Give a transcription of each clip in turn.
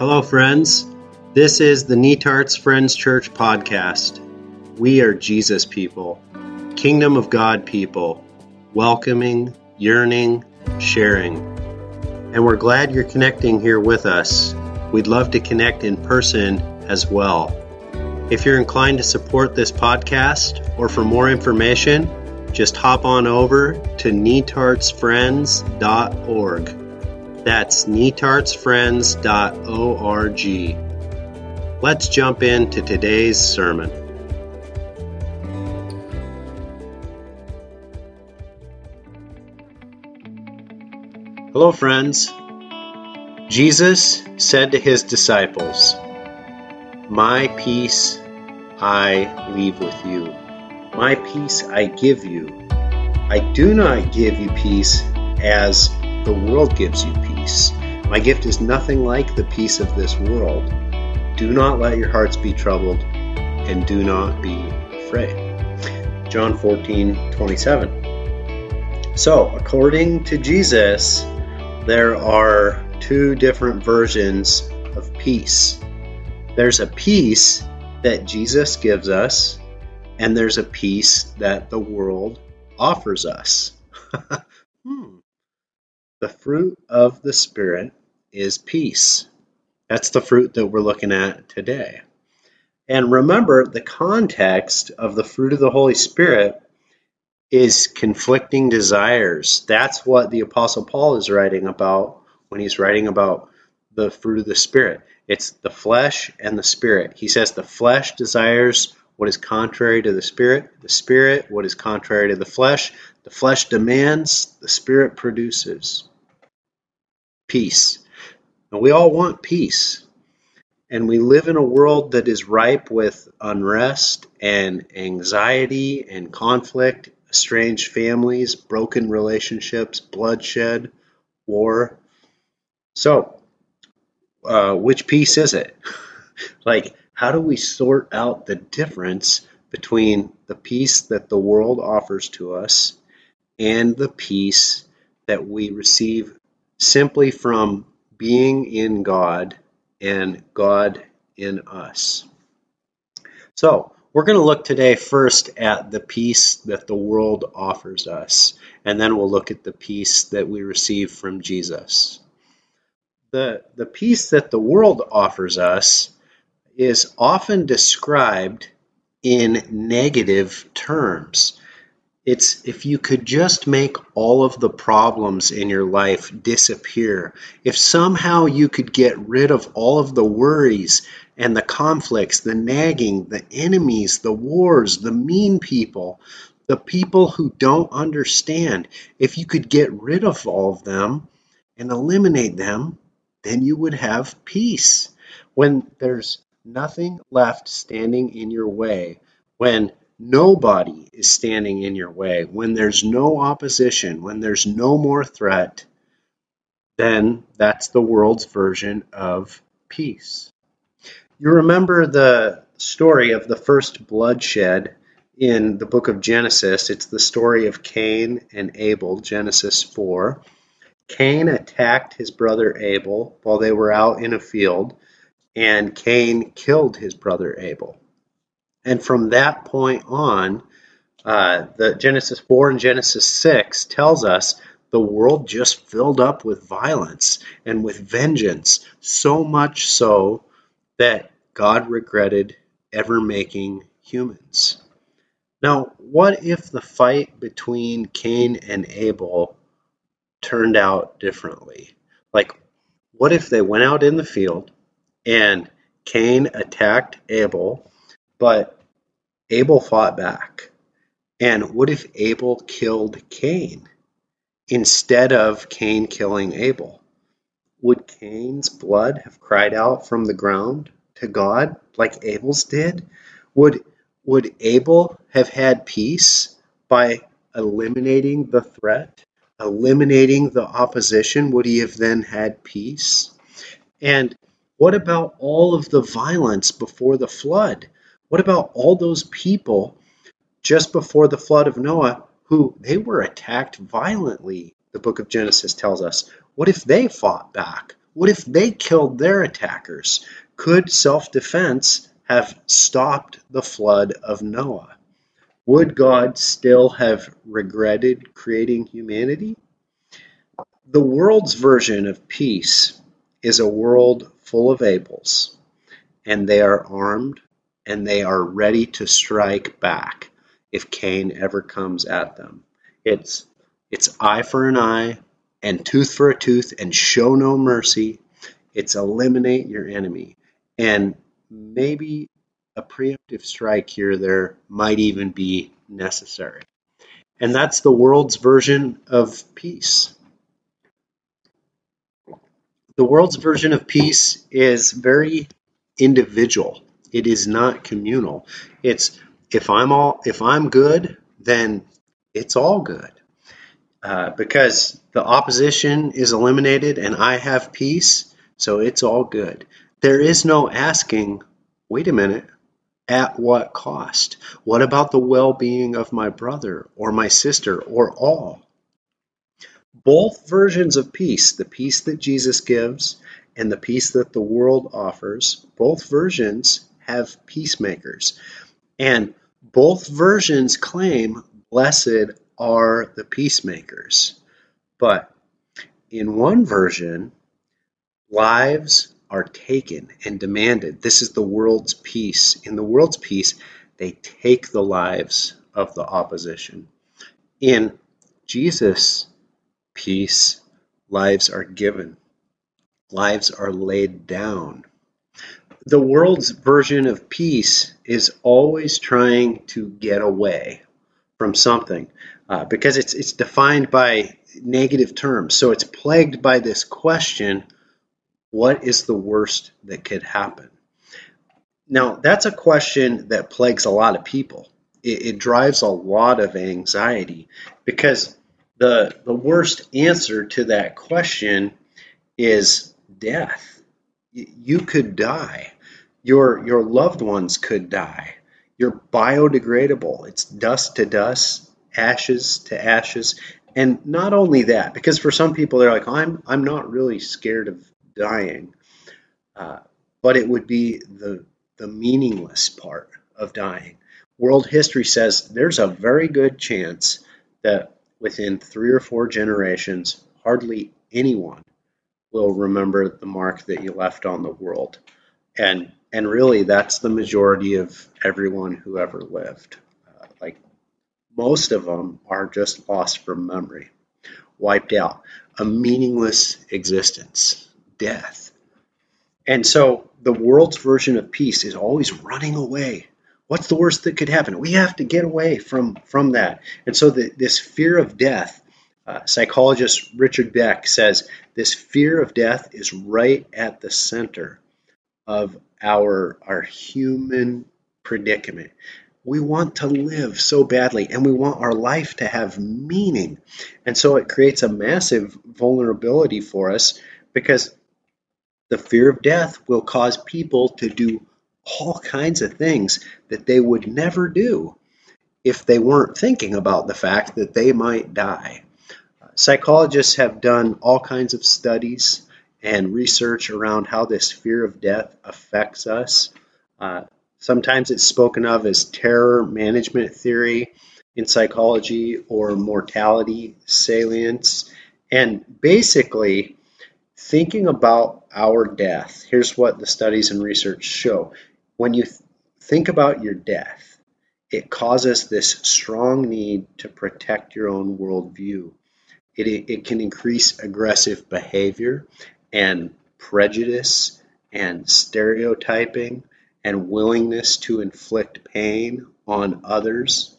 Hello, friends. This is the Netarts Friends Church podcast. We are Jesus people, Kingdom of God people, welcoming, yearning, sharing. And we're glad you're connecting here with us. We'd love to connect in person as well. If you're inclined to support this podcast or for more information, just hop on over to netartsfriends.org. That's netartsfriends.org. Let's jump into today's sermon. Hello, friends. Jesus said to his disciples, My peace I leave with you, my peace I give you. I do not give you peace as the world gives you peace. My gift is nothing like the peace of this world. Do not let your hearts be troubled, and do not be afraid. John 14, 27. So, according to Jesus, there are two different versions of peace. There's a peace that Jesus gives us, and there's a peace that the world offers us. hmm. The fruit of the Spirit is peace. That's the fruit that we're looking at today. And remember, the context of the fruit of the Holy Spirit is conflicting desires. That's what the Apostle Paul is writing about when he's writing about the fruit of the Spirit. It's the flesh and the Spirit. He says the flesh desires what is contrary to the Spirit, the Spirit what is contrary to the flesh. The flesh demands, the Spirit produces peace. And we all want peace. And we live in a world that is ripe with unrest and anxiety and conflict, estranged families, broken relationships, bloodshed, war. So, uh, which peace is it? like, how do we sort out the difference between the peace that the world offers to us and the peace that we receive simply from being in God and God in us. So, we're going to look today first at the peace that the world offers us, and then we'll look at the peace that we receive from Jesus. The, the peace that the world offers us is often described in negative terms. It's if you could just make all of the problems in your life disappear, if somehow you could get rid of all of the worries and the conflicts, the nagging, the enemies, the wars, the mean people, the people who don't understand, if you could get rid of all of them and eliminate them, then you would have peace. When there's nothing left standing in your way, when nobody is standing in your way, when there's no opposition, when there's no more threat, then that's the world's version of peace. You remember the story of the first bloodshed in the book of Genesis. It's the story of Cain and Abel, Genesis 4. Cain attacked his brother Abel while they were out in a field, and Cain killed his brother Abel. And from that point on, uh, the Genesis 4 and Genesis 6 tells us the world just filled up with violence and with vengeance, so much so that God regretted ever making humans. Now, what if the fight between Cain and Abel turned out differently? Like, what if they went out in the field and Cain attacked Abel but Abel fought back. And what if Abel killed Cain instead of Cain killing Abel? Would Cain's blood have cried out from the ground to God like Abel's did? Would would Abel have had peace by eliminating the threat, eliminating the opposition? Would he have then had peace? And what about all of the violence before the flood? What about all those people just before the flood of Noah who they were attacked violently, the book of Genesis tells us? What if they fought back? What if they killed their attackers? Could self defense have stopped the flood of Noah? Would God still have regretted creating humanity? The world's version of peace is a world full of Abels, and they are armed and they are ready to strike back if Cain ever comes at them. It's it's eye for an eye and tooth for a tooth and show no mercy. It's eliminate your enemy. And maybe a preemptive strike here there might even be necessary. And that's the world's version of peace. The world's version of peace is very individual. It is not communal. It's if I'm all if I'm good, then it's all good. Uh, because the opposition is eliminated and I have peace, so it's all good. There is no asking, wait a minute, at what cost? What about the well being of my brother or my sister or all? Both versions of peace, the peace that Jesus gives and the peace that the world offers, both versions have peacemakers. And both versions claim, Blessed are the peacemakers. But in one version, lives are taken and demanded. This is the world's peace. In the world's peace, they take the lives of the opposition. In Jesus' peace, lives are given, lives are laid down. The world's version of peace is always trying to get away from something uh, because it's it's defined by negative terms. So it's plagued by this question: What is the worst that could happen? Now that's a question that plagues a lot of people. It, it drives a lot of anxiety because the the worst answer to that question is death. You could die. Your your loved ones could die. You're biodegradable. It's dust to dust, ashes to ashes. And not only that, because for some people they're like, I'm I'm not really scared of dying, uh, but it would be the the meaningless part of dying. World history says there's a very good chance that within three or four generations, hardly anyone will remember the mark that you left on the world. And and really that's the majority of everyone who ever lived. Uh, like most of them are just lost from memory, wiped out, a meaningless existence, death. And so the world's version of peace is always running away. What's the worst that could happen? We have to get away from from that. And so the, this fear of death, uh, psychologist Richard Beck says this fear of death is right at the center of our our human predicament. We want to live so badly and we want our life to have meaning. And so it creates a massive vulnerability for us because the fear of death will cause people to do all kinds of things that they would never do if they weren't thinking about the fact that they might die. Psychologists have done all kinds of studies and research around how this fear of death affects us. Uh, sometimes it's spoken of as terror management theory in psychology or mortality salience. And basically, thinking about our death, here's what the studies and research show. When you th- think about your death, it causes this strong need to protect your own worldview. It, it can increase aggressive behavior and prejudice and stereotyping and willingness to inflict pain on others.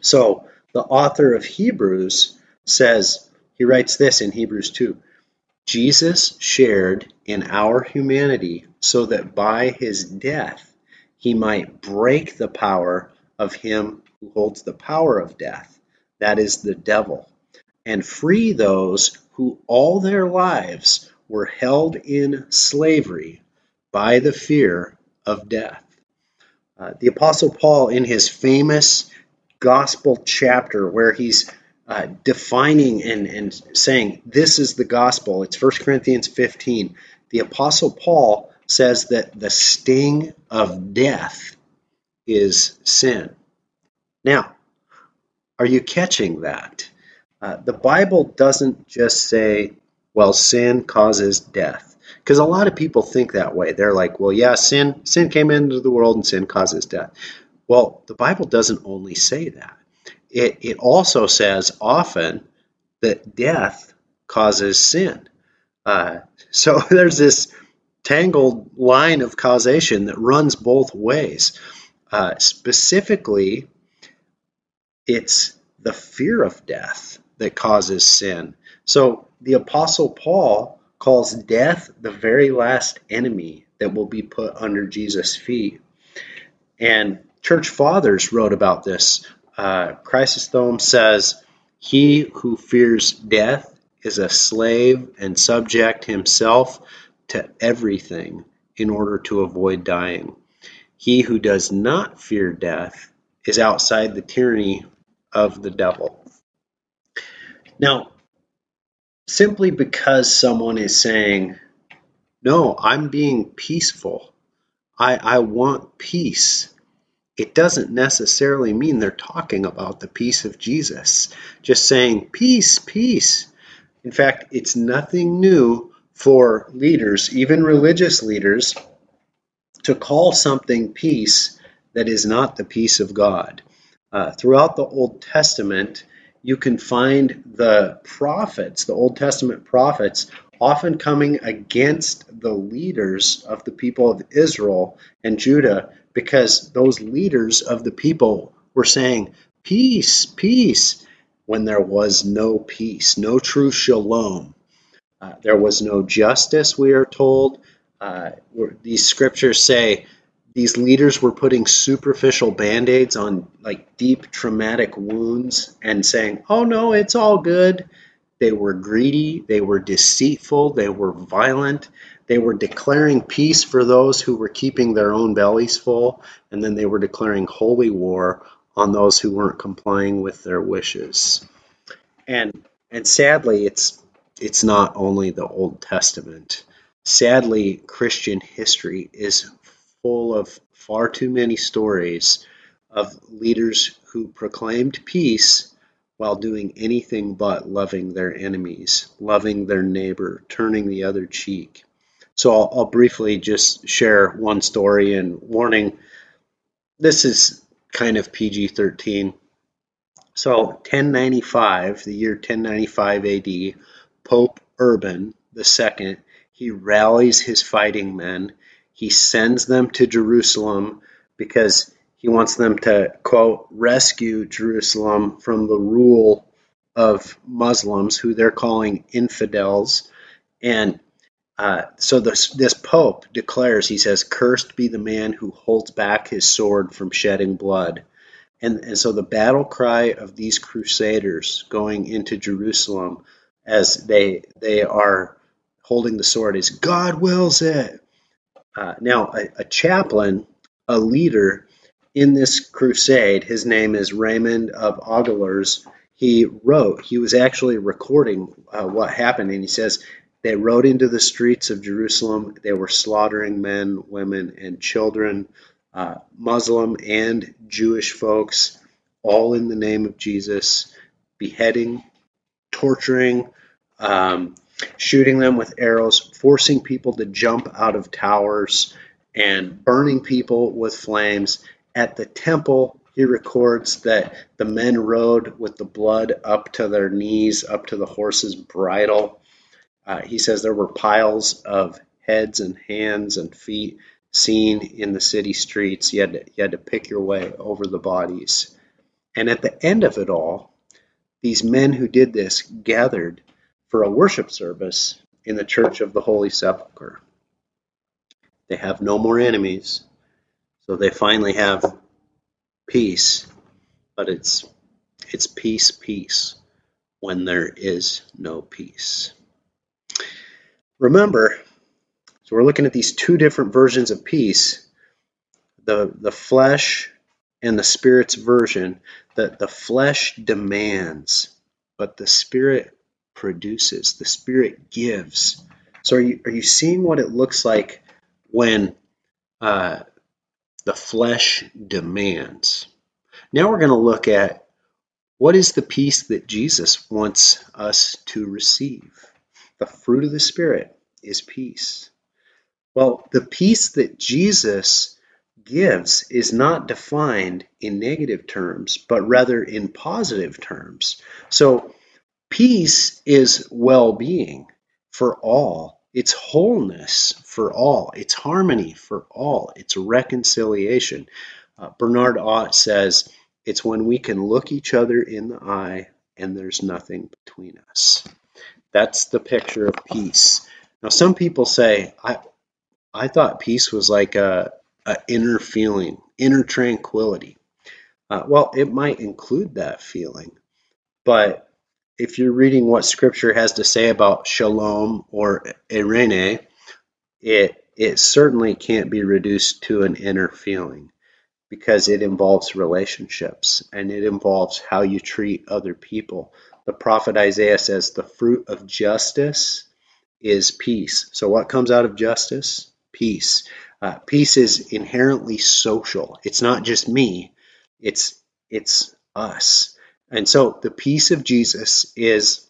So, the author of Hebrews says, he writes this in Hebrews 2 Jesus shared in our humanity so that by his death he might break the power of him who holds the power of death, that is, the devil, and free those who all their lives were held in slavery by the fear of death. Uh, the Apostle Paul, in his famous gospel chapter where he's uh, defining and, and saying this is the gospel. It's 1 Corinthians 15. The Apostle Paul says that the sting of death is sin. Now, are you catching that? Uh, the Bible doesn't just say, well, sin causes death. Because a lot of people think that way. They're like, well, yeah, sin, sin came into the world and sin causes death. Well, the Bible doesn't only say that. It, it also says often that death causes sin. Uh, so there's this tangled line of causation that runs both ways. Uh, specifically, it's the fear of death that causes sin. So the Apostle Paul calls death the very last enemy that will be put under Jesus' feet. And church fathers wrote about this. Uh, Chrysostom says, He who fears death is a slave and subject himself to everything in order to avoid dying. He who does not fear death is outside the tyranny of the devil. Now, simply because someone is saying, No, I'm being peaceful, I, I want peace, it doesn't necessarily mean they're talking about the peace of Jesus. Just saying, Peace, peace. In fact, it's nothing new for leaders, even religious leaders, to call something peace that is not the peace of God. Uh, throughout the Old Testament, you can find the prophets, the Old Testament prophets, often coming against the leaders of the people of Israel and Judah because those leaders of the people were saying, Peace, peace, when there was no peace, no true shalom. Uh, there was no justice, we are told. Uh, these scriptures say these leaders were putting superficial band-aids on like deep traumatic wounds and saying oh no it's all good. They were greedy they were deceitful they were violent. They were declaring peace for those who were keeping their own bellies full and then they were declaring holy war on those who weren't complying with their wishes. And and sadly it's it's not only the old testament. Sadly christian history is full of far too many stories of leaders who proclaimed peace while doing anything but loving their enemies, loving their neighbor, turning the other cheek. So I'll, I'll briefly just share one story and warning. This is kind of PG 13. So 1095, the year 1095 AD, Pope Urban II, he rallies his fighting men he sends them to Jerusalem because he wants them to, quote, rescue Jerusalem from the rule of Muslims, who they're calling infidels. And uh, so this, this pope declares, he says, Cursed be the man who holds back his sword from shedding blood. And, and so the battle cry of these crusaders going into Jerusalem as they, they are holding the sword is, God wills it. Uh, now, a, a, chaplain, a leader in this crusade, his name is Raymond of Aguilers. He wrote, he was actually recording uh, what happened, and he says, They rode into the streets of Jerusalem. They were slaughtering men, women, and children, uh, Muslim and Jewish folks, all in the name of Jesus, beheading, torturing, um, shooting them with arrows, forcing people to jump out of towers, and burning people with flames. At the temple, he records that the men rode with the blood up to their knees, up to the horse's bridle. Uh, he says there were piles of heads and hands and feet seen in the city streets. You had to, you had to pick your way over the bodies. And at the end of it all, these men who did this gathered for a worship service in the Church of the Holy Sepulchre. They have no more enemies, so they finally have peace, but it's it's peace, peace when there is no peace. Remember, so we're looking at these two different versions of peace the, the flesh and the spirit's version that the flesh demands but the Spirit produces, the Spirit gives. So, are you, are you seeing what it looks like when uh, the flesh demands? Now, we're going to look at what is the peace that Jesus wants us to receive. The fruit of the Spirit is peace. Well, the peace that Jesus gives is not defined in negative terms, but rather in positive terms. So, peace is well being for all, it's wholeness for all, it's harmony for all, it's reconciliation. Uh, Bernard Ott says, it's when we can look each other in the eye and there's nothing between us. That's the picture of peace. Now, some people say, I, I thought peace was like a, a inner feeling, inner tranquility. Uh, well, it might include that feeling, but if you're reading what Scripture has to say about shalom or eirene, it it certainly can't be reduced to an inner feeling because it involves relationships and it involves how you treat other people. The prophet Isaiah says the fruit of justice is peace. So, what comes out of justice? peace. Uh, peace is inherently social. It's not just me. It's it's us. And so the peace of Jesus is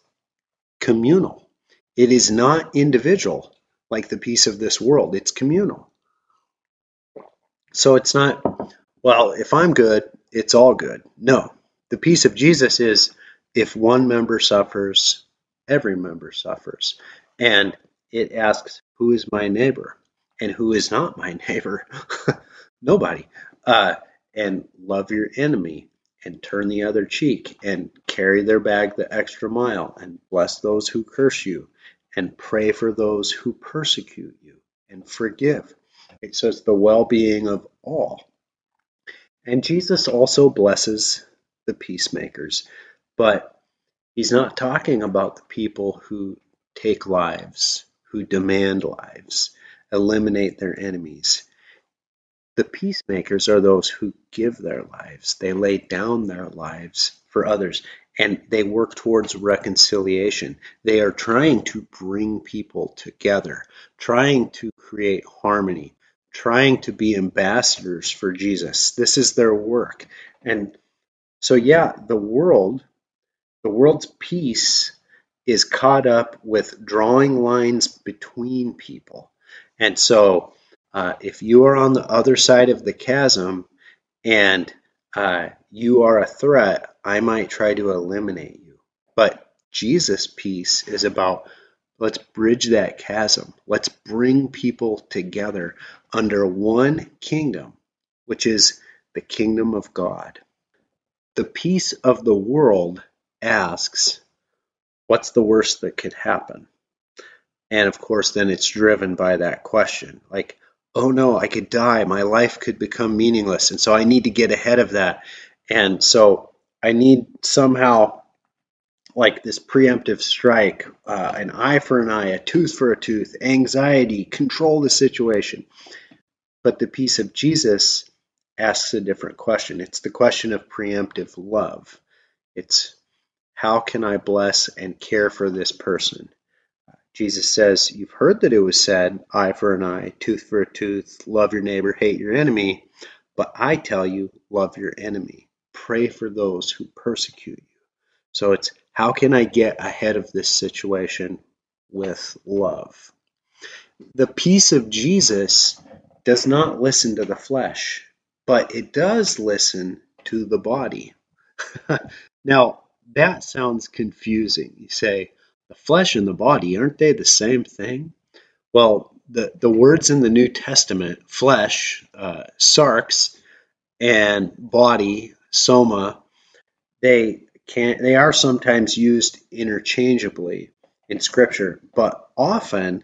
communal. It is not individual like the peace of this world. It's communal. So it's not, well, if I'm good, it's all good. No. The peace of Jesus is if one member suffers, every member suffers. And it asks, who is my neighbor? and who is not my neighbor? Nobody. Uh, and love your enemy and turn the other cheek and carry their bag the extra mile and bless those who curse you and pray for those who persecute you and forgive. So it's the well being of all. And Jesus also blesses the peacemakers, but he's not talking about the people who take lives, who demand lives eliminate their enemies. The peacemakers are those who give their lives, they lay down their lives for others, and they work towards reconciliation. They are trying to bring people together, trying to create harmony, trying to be ambassadors for Jesus. This is their work. And so, yeah, the world, the world's peace is caught up with drawing lines between people. And so, uh, if you are on the other side of the chasm and uh, you are a threat, I might try to eliminate you. But Jesus' peace is about let's bridge that chasm. Let's bring people together under one kingdom, which is the kingdom of God. The peace of the world asks, what's the worst that could happen? And of course, then it's driven by that question like, oh no, I could die. My life could become meaningless. And so I need to get ahead of that. And so I need somehow like this preemptive strike, uh, an eye for an eye, a tooth for a tooth, anxiety, control the situation. But the peace of Jesus asks a different question. It's the question of preemptive love. It's how can I bless and care for this person? Jesus says, You've heard that it was said, eye for an eye, tooth for a tooth, love your neighbor, hate your enemy. But I tell you, love your enemy. Pray for those who persecute you. So it's how can I get ahead of this situation with love? The peace of Jesus does not listen to the flesh, but it does listen to the body. now, that sounds confusing. You say, the flesh and the body, aren't they the same thing? Well, the, the words in the New Testament, flesh, uh, sarx, and body, soma, they can they are sometimes used interchangeably in Scripture, but often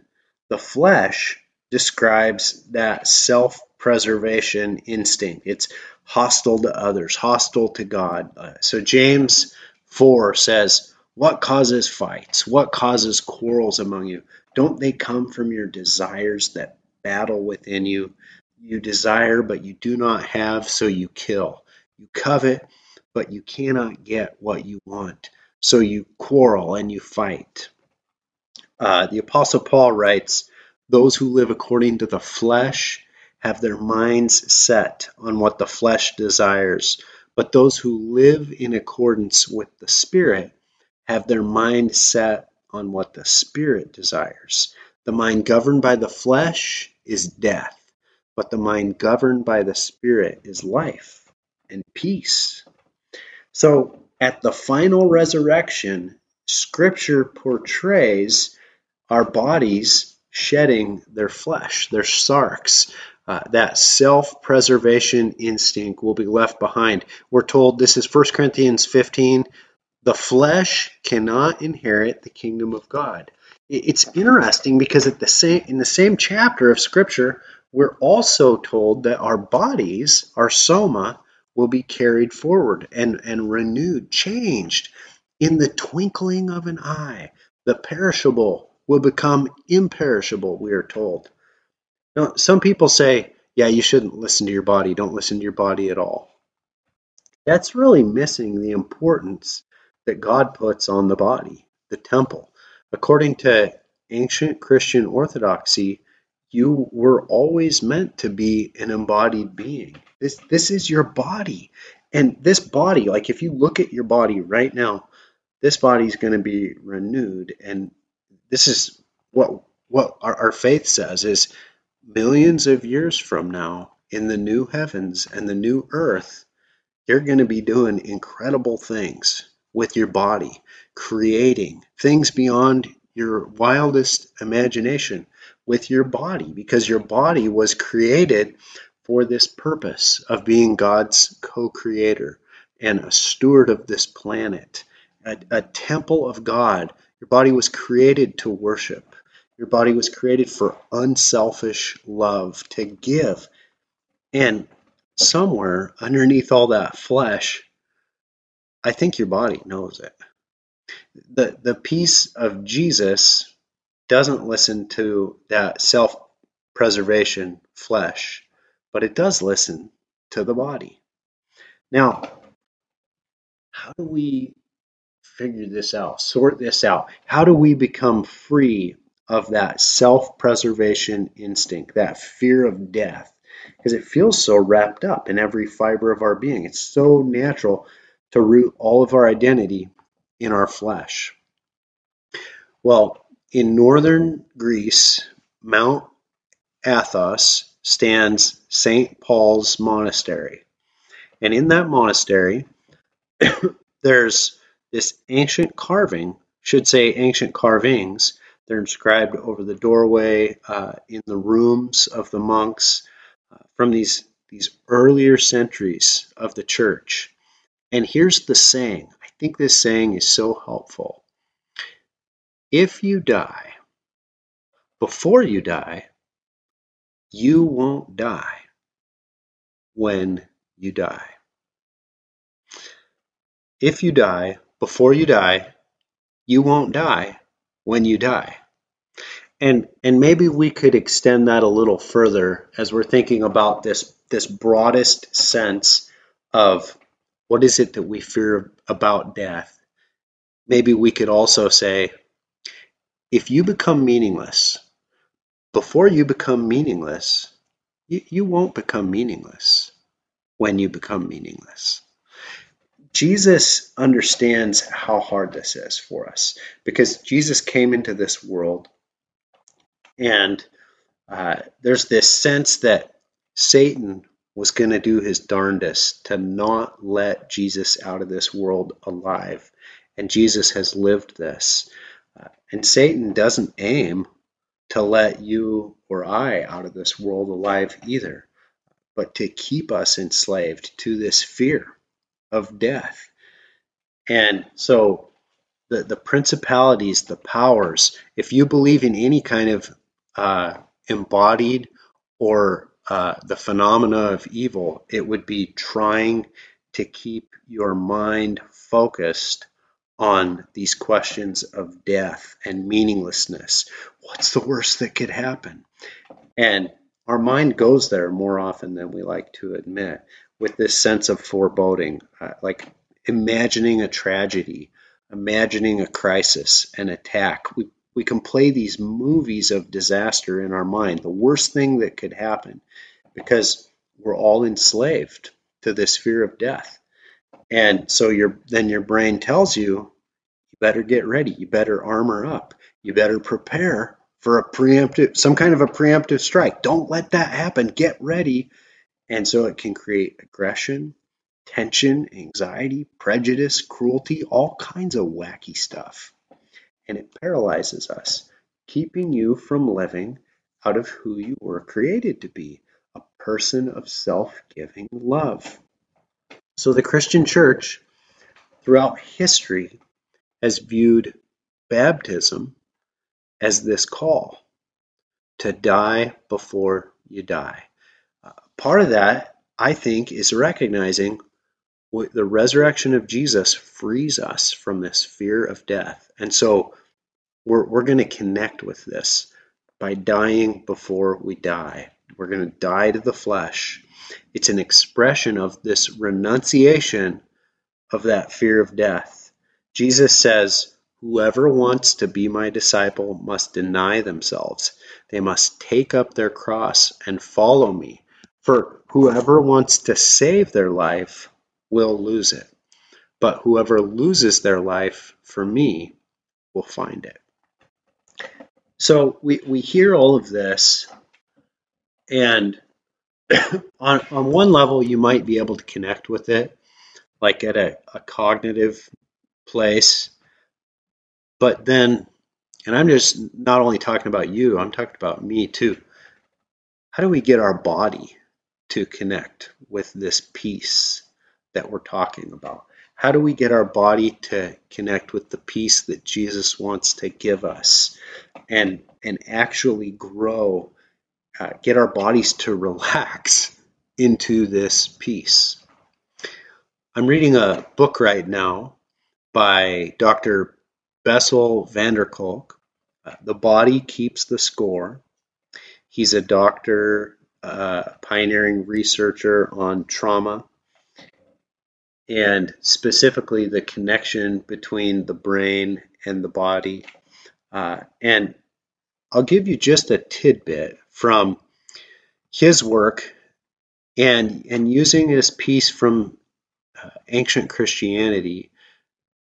the flesh describes that self-preservation instinct. It's hostile to others, hostile to God. Uh, so James 4 says, what causes fights? What causes quarrels among you? Don't they come from your desires that battle within you? You desire, but you do not have, so you kill. You covet, but you cannot get what you want. so you quarrel and you fight. Uh, the Apostle Paul writes, Those who live according to the flesh have their minds set on what the flesh desires, but those who live in accordance with the Spirit have their mind set on what the Spirit desires. The mind governed by the flesh is death, but the mind governed by the Spirit is life and peace. So, at the final resurrection, Scripture portrays our bodies shedding their flesh, their sarx, Uh, that self preservation instinct will be left behind. We're told this is 1 Corinthians 15 the flesh cannot inherit the kingdom of God. It's interesting because at the same in the same chapter of scripture, we're also told that our bodies, our soma, will be carried forward and, and renewed, changed in the twinkling of an eye. The perishable will become imperishable, we are told. Now, some people say, yeah, you shouldn't listen to your body. Don't listen to your body at all. That's really missing the importance that God puts on the body, the temple. According to ancient Christian orthodoxy, you were always meant to be an embodied being. This this is your body. And this body, like if you look at your body right now, this body is going to be renewed and this is what what our, our faith says is millions of years from now in the new heavens and the new earth, you're going to be doing incredible things with your body, creating things beyond your wildest imagination with your body because your body was created for this purpose of being God's co creator and a steward of this planet, a, a, temple of God. Your body was created to worship. Your body was created for unselfish love, to give. And somewhere underneath all that flesh, I think your body knows it. The the peace of Jesus doesn't listen to that self-preservation flesh, but it does listen to the body. Now, how do we figure this out? Sort this out. How do we become free of that self-preservation instinct, that fear of death? Because it feels so wrapped up in every fiber of our being. It's so natural to root all of our identity in our flesh. Well, in northern Greece, Mount Athos stands St. Paul's Monastery. And in that monastery, there's this ancient carving, should say ancient carvings. They're inscribed over the doorway, uh, in the rooms of the monks, uh, from these, these earlier centuries of the church. And here's the saying. I think this saying is so helpful. If you die, before you die, you won't die when you die. If you die, before you die, you won't die when you die. And and maybe we could extend that a little further as we're thinking about this this broadest sense of what is it that we fear about death? Maybe we could also say, if you become meaningless, before you become meaningless, you, you won't become meaningless when you become meaningless. Jesus understands how hard this is for us because Jesus came into this world and uh, there's this sense that Satan was going to do his darndest to not let Jesus out of this world alive. And Jesus has lived this. Uh, and Satan doesn't aim to let you or I out of this world alive either, but to keep us enslaved to this fear of death. And so the, the principalities, the powers, if you believe in any kind of uh, embodied or uh, the phenomena of evil, it would be trying to keep your mind focused on these questions of death and meaninglessness. What's the worst that could happen? And our mind goes there more often than we like to admit with this sense of foreboding, uh, like imagining a tragedy, imagining a crisis, an attack. We, we can play these movies of disaster in our mind, the worst thing that could happen, because we're all enslaved to this fear of death. And so your then your brain tells you, you better get ready, you better armor up, you better prepare for a preemptive some kind of a preemptive strike. Don't let that happen. Get ready. And so it can create aggression, tension, anxiety, prejudice, cruelty, all kinds of wacky stuff. And it paralyzes us, keeping you from living out of who you were created to be a person of self giving love. So the Christian church throughout history has viewed baptism as this call to die before you die. Uh, part of that, I think, is recognizing the resurrection of Jesus frees us from this fear of death. And so we're, we're going to connect with this by dying before we die. We're going to die to the flesh. It's an expression of this renunciation of that fear of death. Jesus says, Whoever wants to be my disciple must deny themselves. They must take up their cross and follow me. For whoever wants to save their life will lose it. But whoever loses their life for me will find it. So we, we hear all of this, and on, on one level, you might be able to connect with it, like at a, a cognitive place. But then, and I'm just not only talking about you, I'm talking about me too. How do we get our body to connect with this peace that we're talking about? How do we get our body to connect with the peace that Jesus wants to give us and and actually grow, uh, get our bodies to relax into this peace? I'm reading a book right now by Dr. Bessel van der Kolk. Uh, the Body Keeps the Score. He's a doctor, uh, pioneering researcher on trauma and specifically the connection between the brain and the body. Uh, and I'll give you just a tidbit from his work and and using this piece from uh, ancient Christianity,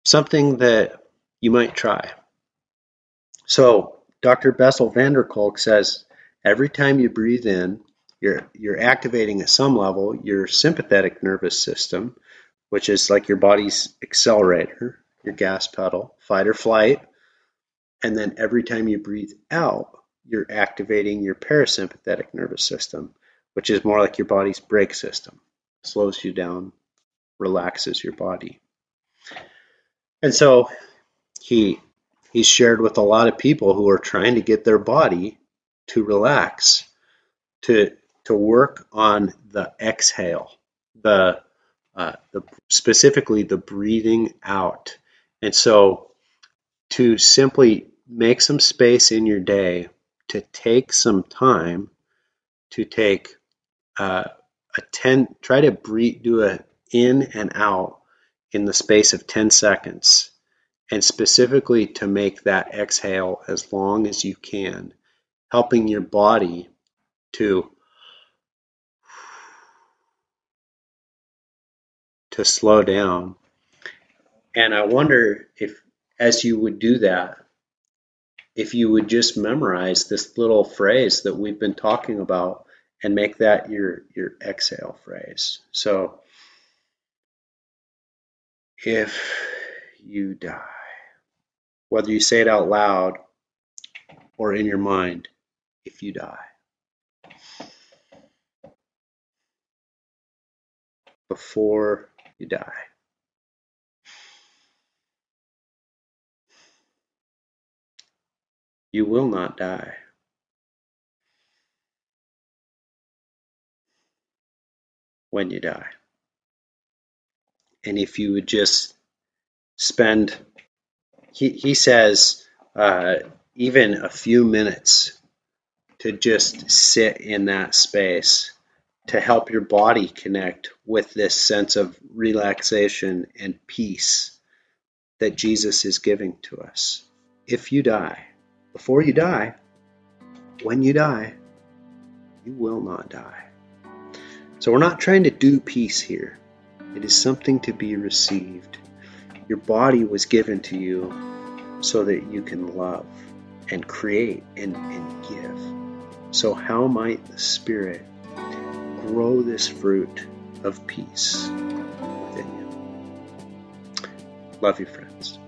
something that you might try. So Dr. Bessel van der Kolk says every time you breathe in, you're you're activating at some level your sympathetic nervous system, which is like your body's accelerator, your gas pedal, fight or flight. And then every time you breathe out, you're activating your parasympathetic nervous system, which is more like your body's brake system, slows you down, relaxes your body. And so he he's shared with a lot of people who are trying to get their body to relax, to to work on the exhale, the uh, the, specifically the breathing out. And so to simply make some space in your day to take some time to take uh, a 10, try to breathe, do a in and out in the space of 10 seconds. And specifically to make that exhale as long as you can, helping your body to to slow down. And I wonder if, as you would do that, if you would just memorize this little phrase that we've been talking about and make that your your exhale phrase. So if you die, whether you say it out loud or in your mind, if you die. Before you die. You will not die. When you die. And if you would just spend, he, he says, uh, even a few minutes to just sit in that space to help your body connect with this sense of relaxation and peace that Jesus is giving to us. If you die, before you die, when you die, you will not die. So we're not trying to do peace here. It is something to be received. Your body was given to you so that you can love and create and, and give. So, how might the Spirit grow this fruit of peace within you? Love you, friends.